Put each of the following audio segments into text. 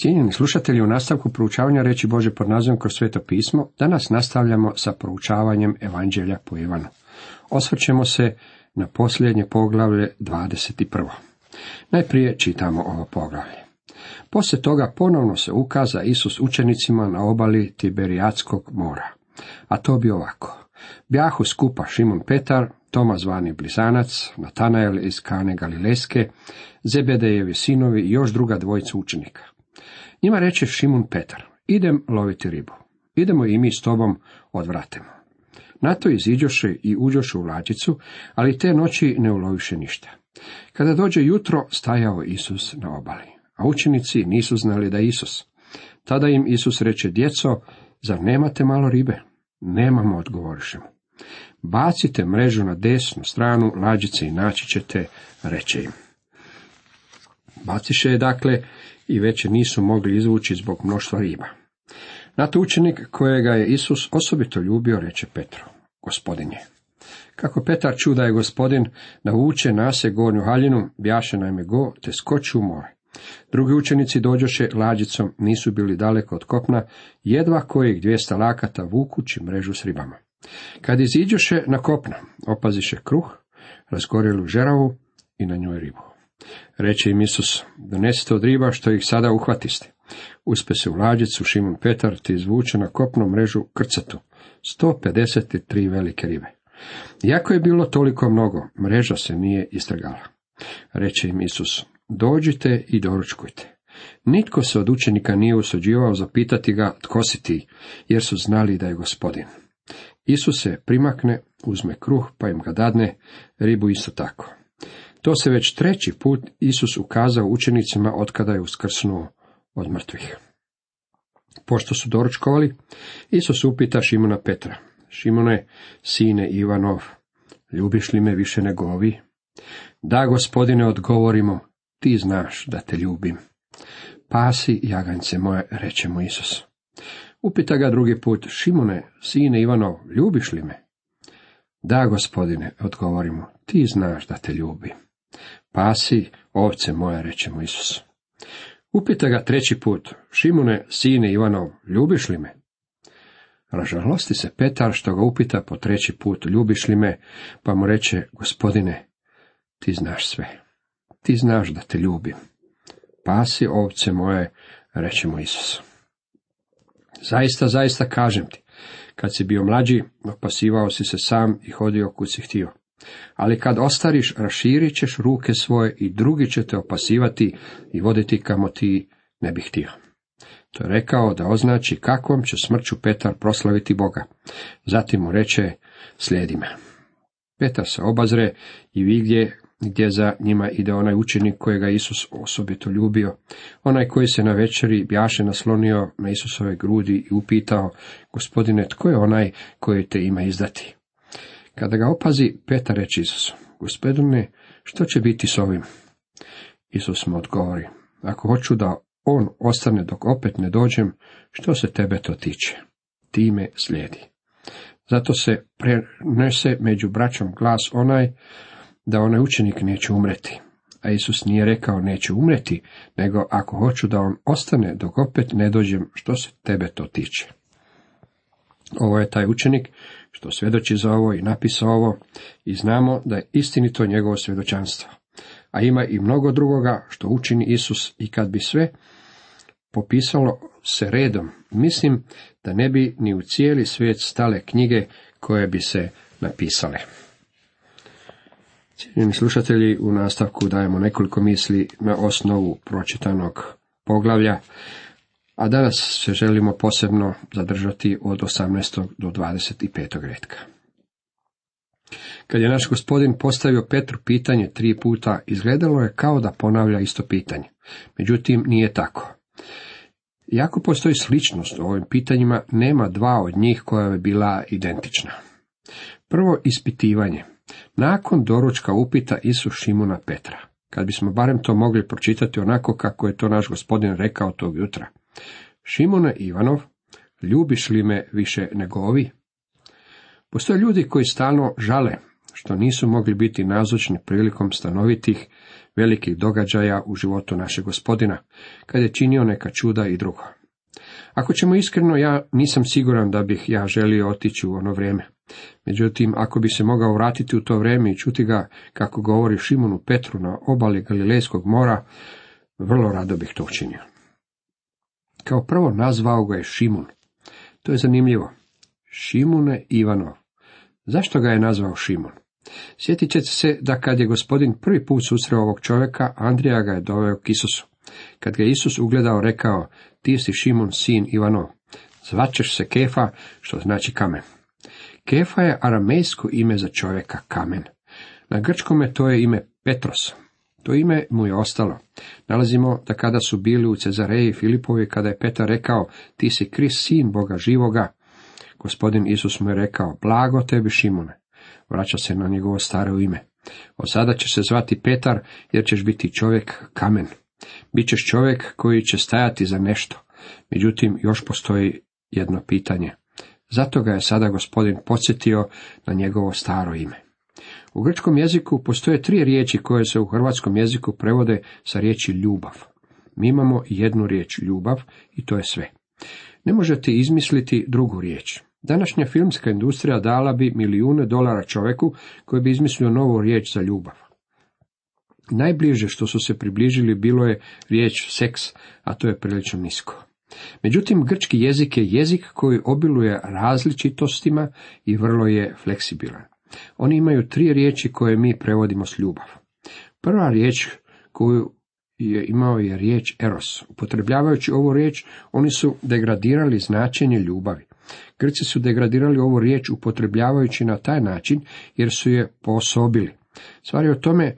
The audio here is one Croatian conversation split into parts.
Cijenjeni slušatelji, u nastavku proučavanja reći Bože pod nazivom kroz sveto pismo, danas nastavljamo sa proučavanjem Evanđelja po Ivanu. Osvrćemo se na posljednje poglavlje 21. Najprije čitamo ovo poglavlje. Poslije toga ponovno se ukaza Isus učenicima na obali Tiberijatskog mora. A to bi ovako. Bjahu skupa Šimun Petar, Toma zvani Blizanac, Natanael iz Kane Galileske, Zebedejevi sinovi i još druga dvojica učenika. Njima reče Šimun Petar, idem loviti ribu. Idemo i mi s tobom odvratimo. Na to iziđoše i uđoše u lađicu, ali te noći ne uloviše ništa. Kada dođe jutro, stajao Isus na obali, a učenici nisu znali da je Isus. Tada im Isus reče, djeco, zar nemate malo ribe? Nemamo, odgovoriše. Bacite mrežu na desnu stranu lađice i naći ćete, reče im. Baciše je dakle i već nisu mogli izvući zbog mnoštva riba. Na to učenik kojega je Isus osobito ljubio, reče Petro, gospodin je. Kako Petar čuda da je gospodin, navuče nase gornju haljinu, bjaše najme go, te skoči u more. Drugi učenici dođoše lađicom, nisu bili daleko od kopna, jedva kojih dvijesta lakata vukući mrežu s ribama. Kad iziđoše na kopna, opaziše kruh, razgorjelu žeravu i na njoj ribu. Reče im Isus, donesite od riba što ih sada uhvatiste. Uspe se u lađicu Šimun Petar te izvuče na kopnu mrežu krcatu, 153 velike ribe. Iako je bilo toliko mnogo, mreža se nije istrgala. Reče im Isus, dođite i doručkujte. Nitko se od učenika nije usuđivao zapitati ga tko si ti, jer su znali da je gospodin. Isus se primakne, uzme kruh, pa im ga dadne, ribu isto tako. To se već treći put Isus ukazao učenicima otkada je uskrsnuo od mrtvih. Pošto su doručkovali, Isus upita Šimona Petra, Šimone, sine Ivanov, ljubiš li me više nego ovi? Da, gospodine, odgovorimo, ti znaš da te ljubim. Pasi, jaganjce moje, reče mu Isus. Upita ga drugi put, Šimone, sine Ivanov, ljubiš li me? Da, gospodine, odgovorimo, ti znaš da te ljubim. Pasi, ovce moje, reče mu Isus. Upita ga treći put, Šimune, sine Ivanov, ljubiš li me? Ražalosti se Petar što ga upita po treći put, ljubiš li me, pa mu reče, gospodine, ti znaš sve, ti znaš da te ljubim. Pasi, ovce moje, reče mu Isus. Zaista, zaista kažem ti, kad si bio mlađi, opasivao si se sam i hodio kud si htio. Ali kad ostariš, raširit ćeš ruke svoje i drugi će te opasivati i voditi kamo ti ne bih htio. To je rekao da označi kakvom će smrću Petar proslaviti Boga. Zatim mu reče, slijedi me. Petar se obazre i vidje gdje za njima ide onaj učenik kojega Isus osobito ljubio, onaj koji se na večeri bjaše naslonio na Isusove grudi i upitao, gospodine, tko je onaj koji te ima izdati? Kada ga opazi, Petar reče Isusu, gospodine, što će biti s ovim? Isus mu odgovori, ako hoću da on ostane dok opet ne dođem, što se tebe to tiče? Time slijedi. Zato se prenese među braćom glas onaj, da onaj učenik neće umreti. A Isus nije rekao neće umreti, nego ako hoću da on ostane dok opet ne dođem, što se tebe to tiče. Ovo je taj učenik što svjedoči za ovo i napisao ovo i znamo da je istinito njegovo svjedočanstvo. A ima i mnogo drugoga što učini Isus i kad bi sve popisalo se redom, mislim da ne bi ni u cijeli svijet stale knjige koje bi se napisale. Cijenjeni slušatelji, u nastavku dajemo nekoliko misli na osnovu pročitanog poglavlja, a danas se želimo posebno zadržati od 18. do 25. redka. Kad je naš gospodin postavio Petru pitanje tri puta, izgledalo je kao da ponavlja isto pitanje. Međutim, nije tako. Iako postoji sličnost u ovim pitanjima, nema dva od njih koja bi bila identična. Prvo ispitivanje. Nakon doručka upita Isus Šimuna Petra. Kad bismo barem to mogli pročitati onako kako je to naš gospodin rekao tog jutra. Šimone Ivanov, ljubiš li me više nego ovi? Postoje ljudi koji stalno žale što nisu mogli biti nazočni prilikom stanovitih velikih događaja u životu našeg gospodina, kad je činio neka čuda i drugo. Ako ćemo iskreno, ja nisam siguran da bih ja želio otići u ono vrijeme. Međutim, ako bi se mogao vratiti u to vrijeme i čuti ga kako govori Šimonu Petru na obali Galilejskog mora, vrlo rado bih to učinio. Kao prvo nazvao ga je Šimun. To je zanimljivo. Šimune Ivanov. Zašto ga je nazvao Šimun? Sjetit ćete se da kad je gospodin prvi put susreo ovog čovjeka, Andrija ga je doveo k Isusu. Kad ga Isus ugledao, rekao, ti si Šimun, sin Ivanov. Zvačeš se Kefa, što znači kamen. Kefa je aramejsko ime za čovjeka kamen. Na grčkome to je ime Petros. To ime mu je ostalo. Nalazimo da kada su bili u Cezareji Filipovi, kada je Petar rekao, ti si Kris, sin Boga živoga, gospodin Isus mu je rekao, blago tebi Šimune. Vraća se na njegovo staro ime. Od sada će se zvati Petar, jer ćeš biti čovjek kamen. Bićeš čovjek koji će stajati za nešto. Međutim, još postoji jedno pitanje. Zato ga je sada gospodin podsjetio na njegovo staro ime. U grčkom jeziku postoje tri riječi koje se u hrvatskom jeziku prevode sa riječi ljubav. Mi imamo jednu riječ ljubav i to je sve. Ne možete izmisliti drugu riječ. Današnja filmska industrija dala bi milijune dolara čovjeku koji bi izmislio novu riječ za ljubav. Najbliže što su se približili bilo je riječ seks, a to je prilično nisko. Međutim, grčki jezik je jezik koji obiluje različitostima i vrlo je fleksibilan. Oni imaju tri riječi koje mi prevodimo s ljubav. Prva riječ koju je imao je riječ eros. Upotrebljavajući ovu riječ, oni su degradirali značenje ljubavi. Grci su degradirali ovu riječ upotrebljavajući na taj način, jer su je poosobili. Stvar je o tome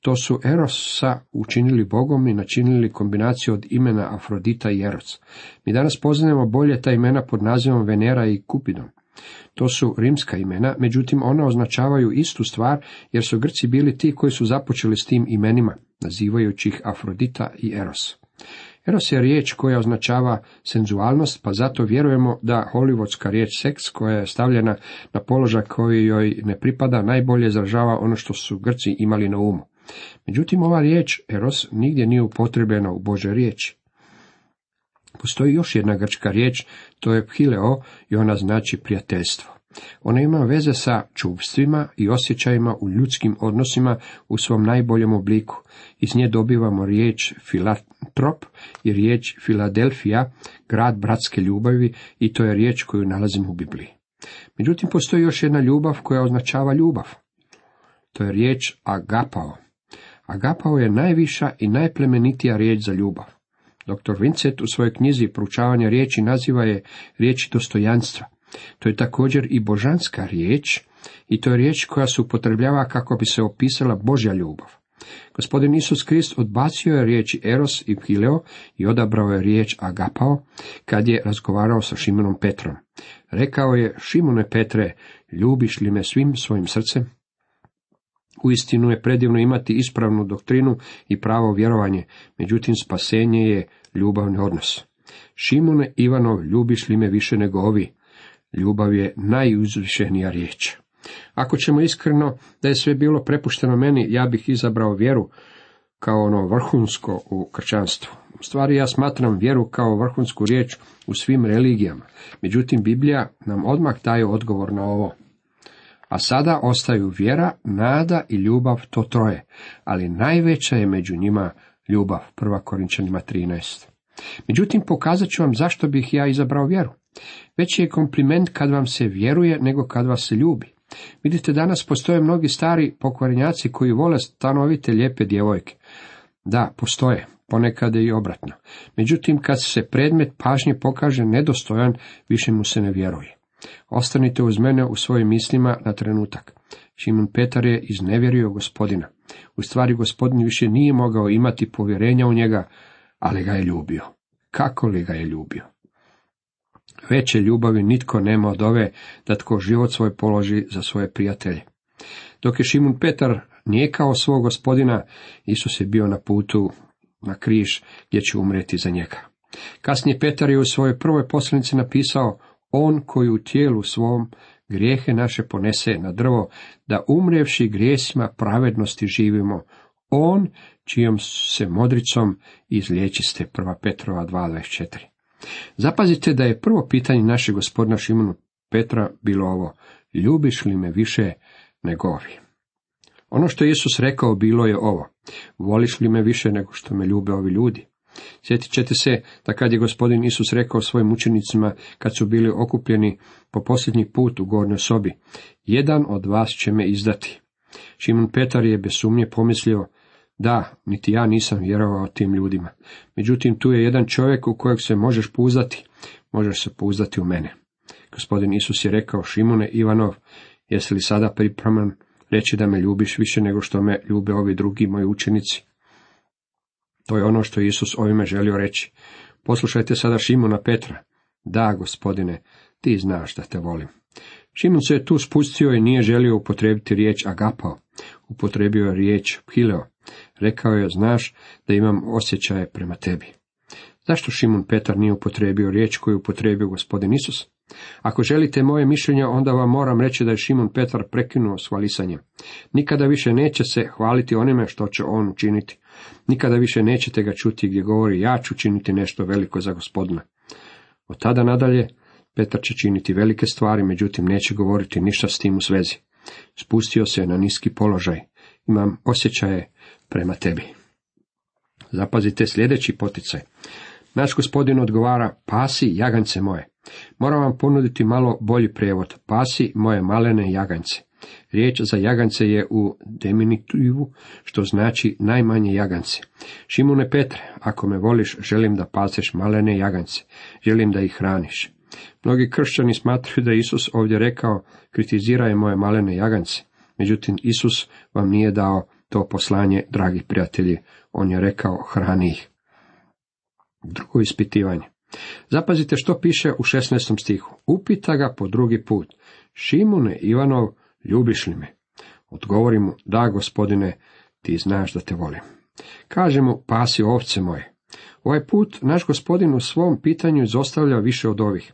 to su Erosa učinili Bogom i načinili kombinaciju od imena Afrodita i Eros. Mi danas poznajemo bolje ta imena pod nazivom Venera i Kupidom. To su rimska imena, međutim ona označavaju istu stvar, jer su Grci bili ti koji su započeli s tim imenima, nazivajući ih Afrodita i Eros. Eros je riječ koja označava senzualnost, pa zato vjerujemo da hollywoodska riječ seks koja je stavljena na položaj koji joj ne pripada najbolje izražava ono što su Grci imali na umu. Međutim, ova riječ eros nigdje nije upotrebljena u Bože riječi. Postoji još jedna grčka riječ, to je phileo i ona znači prijateljstvo. Ona ima veze sa čuvstvima i osjećajima u ljudskim odnosima u svom najboljem obliku. Iz nje dobivamo riječ filatrop i riječ Filadelfija, grad bratske ljubavi i to je riječ koju nalazimo u Bibliji. Međutim, postoji još jedna ljubav koja označava ljubav. To je riječ agapao. Agapao je najviša i najplemenitija riječ za ljubav. Dr. Vincent u svojoj knjizi Proučavanja riječi naziva je riječi dostojanstva. To je također i božanska riječ i to je riječ koja se upotrebljava kako bi se opisala Božja ljubav. Gospodin Isus Krist odbacio je riječi Eros i Phileo i odabrao je riječ Agapao kad je razgovarao sa Šimonom Petrom. Rekao je, Šimone Petre, ljubiš li me svim svojim srcem? Uistinu je predivno imati ispravnu doktrinu i pravo vjerovanje, međutim spasenje je ljubavni odnos. Šimune Ivanov, ljubiš li me više nego ovi? Ljubav je najuzvišenija riječ. Ako ćemo iskreno da je sve bilo prepušteno meni, ja bih izabrao vjeru kao ono vrhunsko u kršćanstvu. U stvari ja smatram vjeru kao vrhunsku riječ u svim religijama. Međutim, Biblija nam odmah daje odgovor na ovo. A sada ostaju vjera, nada i ljubav, to troje, ali najveća je među njima ljubav, 1. Korinčanima 13. Međutim, pokazat ću vam zašto bih ja izabrao vjeru. Veći je kompliment kad vam se vjeruje nego kad vas se ljubi. Vidite, danas postoje mnogi stari pokvarenjaci koji vole stanovite lijepe djevojke. Da, postoje, ponekad je i obratno. Međutim, kad se predmet pažnje pokaže nedostojan, više mu se ne vjeruje. Ostanite uz mene u svojim mislima na trenutak. Šimun Petar je iznevjerio gospodina. U stvari gospodin više nije mogao imati povjerenja u njega, ali ga je ljubio. Kako li ga je ljubio? Veće ljubavi nitko nema od ove da tko život svoj položi za svoje prijatelje. Dok je Šimun Petar nijekao svog gospodina, Isus je bio na putu na križ gdje će umreti za njega. Kasnije Petar je u svojoj prvoj poslanici napisao, on koji u tijelu svom grijehe naše ponese na drvo, da umrevši grijesima pravednosti živimo, on čijom se modricom izliječiste. Prva Petrova 2.24. Zapazite da je prvo pitanje našeg gospodina Šimonu Petra bilo ovo, ljubiš li me više nego ovi? Ono što Isus rekao bilo je ovo, voliš li me više nego što me ljube ovi ljudi? Sjetit ćete se da kad je gospodin Isus rekao svojim učenicima kad su bili okupljeni po posljednji put u gornjoj sobi, jedan od vas će me izdati. Šimon Petar je bez sumnje pomislio, da, niti ja nisam vjerovao tim ljudima. Međutim, tu je jedan čovjek u kojeg se možeš pouzdati, možeš se pouzdati u mene. Gospodin Isus je rekao, Šimone Ivanov, jesi li sada pripreman reći da me ljubiš više nego što me ljube ovi drugi moji učenici? To je ono što Isus ovime želio reći. Poslušajte sada Šimona Petra. Da, gospodine, ti znaš da te volim. Šimon se je tu spustio i nije želio upotrebiti riječ agapao. Upotrebio je riječ hileo. Rekao je, znaš da imam osjećaje prema tebi. Zašto Šimon Petar nije upotrebio riječ koju upotrebio gospodin Isus? Ako želite moje mišljenje, onda vam moram reći da je Šimon Petar prekinuo s hvalisanjem. Nikada više neće se hvaliti onime što će on učiniti. Nikada više nećete ga čuti gdje govori ja ću činiti nešto veliko za gospodina. Od tada nadalje Petar će činiti velike stvari, međutim neće govoriti ništa s tim u svezi. Spustio se na niski položaj. Imam osjećaje prema tebi. Zapazite sljedeći poticaj. Naš gospodin odgovara, pasi jagance moje. Moram vam ponuditi malo bolji prijevod, pasi moje malene jagance. Riječ za jagance je u deminitivu, što znači najmanje jagance. Šimune Petre, ako me voliš, želim da paseš malene jagance, želim da ih hraniš. Mnogi kršćani smatraju da Isus ovdje rekao, kritiziraj moje malene jagance. Međutim, Isus vam nije dao to poslanje, dragi prijatelji. On je rekao, hrani ih. Drugo ispitivanje. Zapazite što piše u 16. stihu. Upita ga po drugi put. Šimune Ivanov, ljubiš li me? Odgovori mu, da gospodine, ti znaš da te volim. Kaže mu, pasi ovce moje. Ovaj put naš gospodin u svom pitanju izostavlja više od ovih.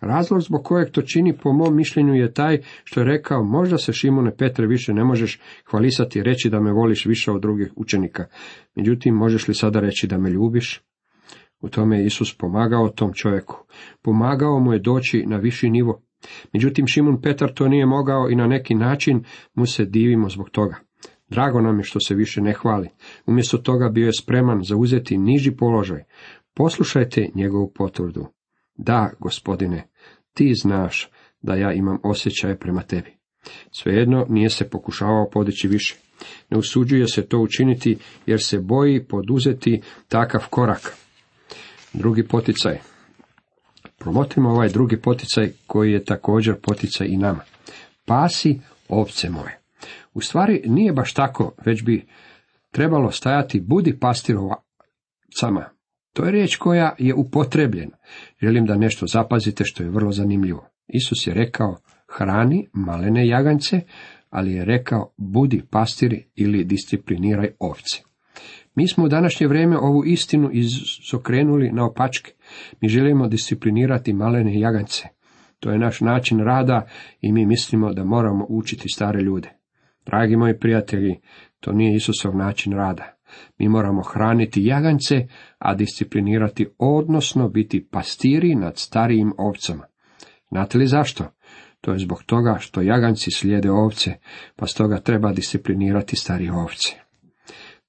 Razlog zbog kojeg to čini po mom mišljenju je taj što je rekao možda se Šimone Petre više ne možeš hvalisati i reći da me voliš više od drugih učenika. Međutim, možeš li sada reći da me ljubiš? U tome je Isus pomagao tom čovjeku. Pomagao mu je doći na viši nivo. Međutim, Šimun Petar to nije mogao i na neki način mu se divimo zbog toga. Drago nam je što se više ne hvali. Umjesto toga bio je spreman zauzeti niži položaj. Poslušajte njegovu potvrdu. Da, gospodine, ti znaš da ja imam osjećaje prema tebi. Svejedno nije se pokušavao podići više. Ne usuđuje se to učiniti jer se boji poduzeti takav korak. Drugi poticaj. Promotrimo ovaj drugi poticaj koji je također poticaj i nama. Pasi ovce moje. U stvari nije baš tako, već bi trebalo stajati budi pastirovacama. To je riječ koja je upotrebljena. Želim da nešto zapazite što je vrlo zanimljivo. Isus je rekao hrani malene jagance, ali je rekao budi pastiri ili discipliniraj ovce. Mi smo u današnje vrijeme ovu istinu izokrenuli na opačke. Mi želimo disciplinirati malene jagance. To je naš način rada i mi mislimo da moramo učiti stare ljude. Dragi moji prijatelji, to nije Isusov način rada. Mi moramo hraniti jagance, a disciplinirati, odnosno biti pastiri nad starijim ovcama. Znate li zašto? To je zbog toga što jaganci slijede ovce, pa stoga treba disciplinirati starije ovce.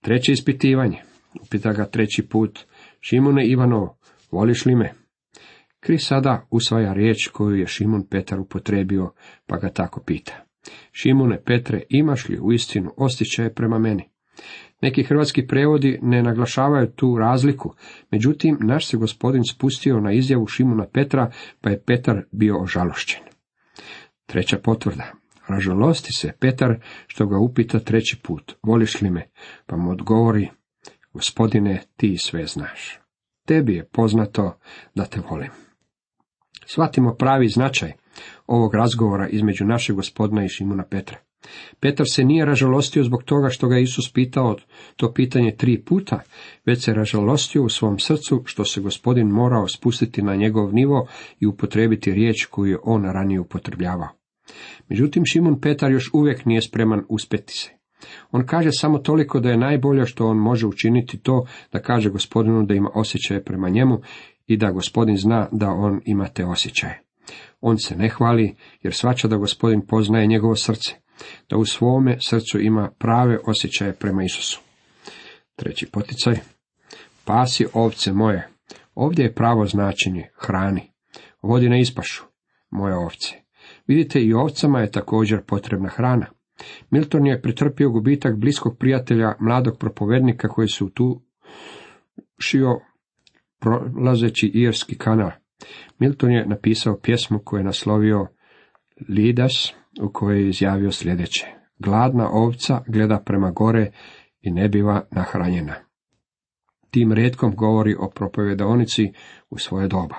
Treće ispitivanje. Upita ga treći put. Šimone Ivanov, voliš li me? Kri sada usvaja riječ koju je Šimon Petar upotrebio, pa ga tako pita. Šimone Petre, imaš li u istinu osjećaje prema meni? Neki hrvatski prevodi ne naglašavaju tu razliku, međutim, naš se gospodin spustio na izjavu Šimuna Petra, pa je Petar bio ožalošćen. Treća potvrda. Ražalosti se Petar što ga upita treći put, voliš li me? Pa mu odgovori, gospodine, ti sve znaš. Tebi je poznato da te volim. Shvatimo pravi značaj ovog razgovora između našeg gospodina i Šimuna Petra. Petar se nije ražalostio zbog toga što ga Isus pitao to pitanje tri puta, već se ražalostio u svom srcu što se gospodin morao spustiti na njegov nivo i upotrebiti riječ koju je on ranije upotrebljavao. Međutim, Šimun Petar još uvijek nije spreman uspjeti se. On kaže samo toliko da je najbolje što on može učiniti to da kaže gospodinu da ima osjećaje prema njemu i da gospodin zna da on ima te osjećaje. On se ne hvali jer svača da gospodin poznaje njegovo srce, da u svome srcu ima prave osjećaje prema Isusu. Treći poticaj. Pasi ovce moje. Ovdje je pravo značenje hrani. Vodi na ispašu, moje ovce. Vidite, i ovcama je također potrebna hrana. Milton je pretrpio gubitak bliskog prijatelja, mladog propovednika koji su tu šio prolazeći Irski kanal. Milton je napisao pjesmu koju je naslovio Lidas, u kojoj je izjavio sljedeće. Gladna ovca gleda prema gore i ne biva nahranjena. Tim redkom govori o propovedonici u svoje doba.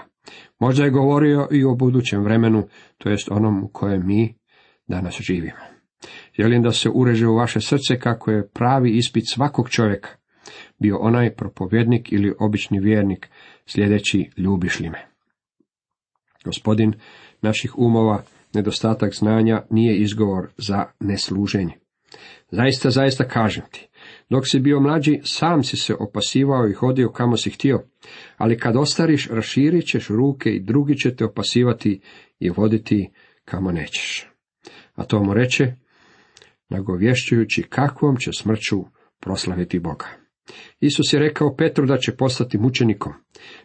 Možda je govorio i o budućem vremenu, to jest onom u kojem mi danas živimo. Želim da se ureže u vaše srce kako je pravi ispit svakog čovjeka, bio onaj propovjednik ili obični vjernik, sljedeći ljubiš li me. Gospodin naših umova, nedostatak znanja nije izgovor za nesluženje. Zaista, zaista kažem ti, dok si bio mlađi, sam si se opasivao i hodio kamo si htio, ali kad ostariš, raširit ćeš ruke i drugi će te opasivati i voditi kamo nećeš. A to mu reče, nagovješćujući kakvom će smrću proslaviti Boga. Isus je rekao Petru da će postati mučenikom.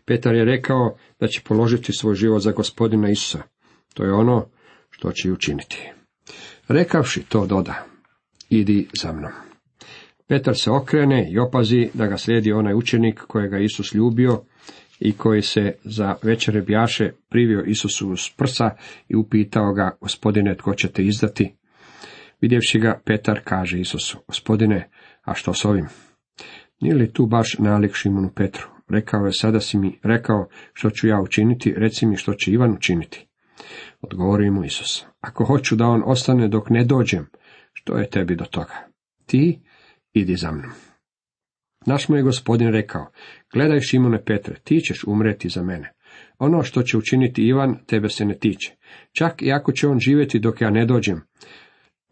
Petar je rekao da će položiti svoj život za gospodina Isusa. To je ono što će učiniti. Rekavši to doda, idi za mnom. Petar se okrene i opazi da ga slijedi onaj učenik kojega Isus ljubio i koji se za večere bjaše privio Isusu uz prsa i upitao ga, gospodine, tko će te izdati? Vidjevši ga, Petar kaže Isusu, gospodine, a što s ovim? Nije li tu baš nalik Šimonu Petru? Rekao je, sada si mi rekao što ću ja učiniti, reci mi što će Ivan učiniti. Odgovori mu Isus, ako hoću da on ostane dok ne dođem, što je tebi do toga? Ti idi za mnom. Naš mu je gospodin rekao, gledaj Šimone Petre, ti ćeš umreti za mene. Ono što će učiniti Ivan, tebe se ne tiče. Čak i ako će on živjeti dok ja ne dođem,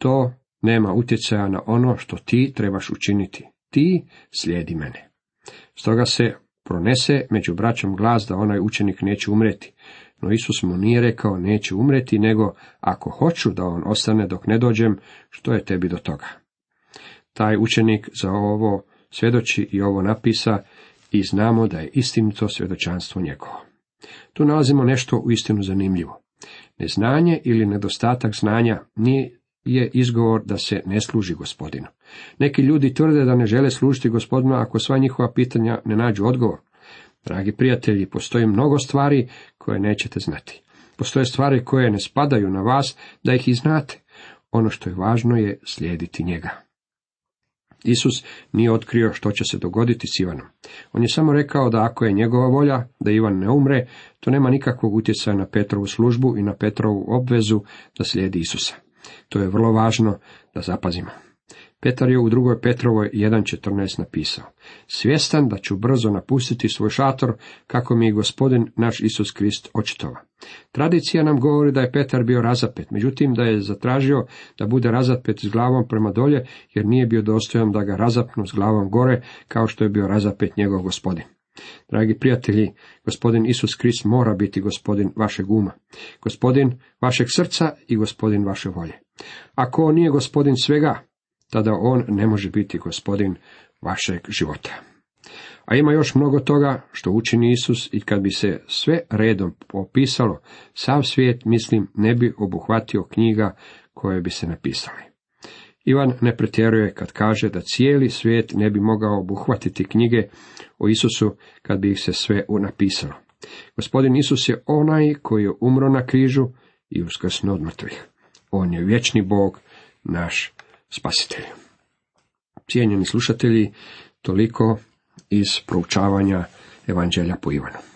to nema utjecaja na ono što ti trebaš učiniti. Ti slijedi mene. Stoga se pronese među braćom glas da onaj učenik neće umreti. No Isus mu nije rekao neće umreti, nego ako hoću da on ostane dok ne dođem, što je tebi do toga? Taj učenik za ovo svjedoči i ovo napisa i znamo da je istinito svjedočanstvo njegovo. Tu nalazimo nešto u istinu zanimljivo. Neznanje ili nedostatak znanja nije je izgovor da se ne služi gospodinu. Neki ljudi tvrde da ne žele služiti gospodinu ako sva njihova pitanja ne nađu odgovor. Dragi prijatelji, postoji mnogo stvari koje nećete znati. Postoje stvari koje ne spadaju na vas da ih i znate. Ono što je važno je slijediti njega. Isus nije otkrio što će se dogoditi s Ivanom. On je samo rekao da ako je njegova volja da Ivan ne umre, to nema nikakvog utjecaja na Petrovu službu i na Petrovu obvezu da slijedi Isusa. To je vrlo važno da zapazimo. Petar je u drugoj Petrovoj 1.14 napisao. Svjestan da ću brzo napustiti svoj šator, kako mi je gospodin naš Isus Krist očitova. Tradicija nam govori da je Petar bio razapet, međutim da je zatražio da bude razapet s glavom prema dolje, jer nije bio dostojan da ga razapnu s glavom gore, kao što je bio razapet njegov gospodin. Dragi prijatelji, gospodin Isus Krist mora biti gospodin vašeg uma, gospodin vašeg srca i gospodin vaše volje. Ako on nije gospodin svega, tada on ne može biti gospodin vašeg života. A ima još mnogo toga što učini Isus i kad bi se sve redom popisalo, sav svijet, mislim, ne bi obuhvatio knjiga koje bi se napisali. Ivan ne pretjeruje kad kaže da cijeli svijet ne bi mogao obuhvatiti knjige o Isusu kad bi ih se sve napisalo. Gospodin Isus je onaj koji je umro na križu i uskrsno od mrtvih. On je vječni Bog, naš spasitelj. Cijenjeni slušatelji, toliko iz proučavanja Evanđelja po Ivanu.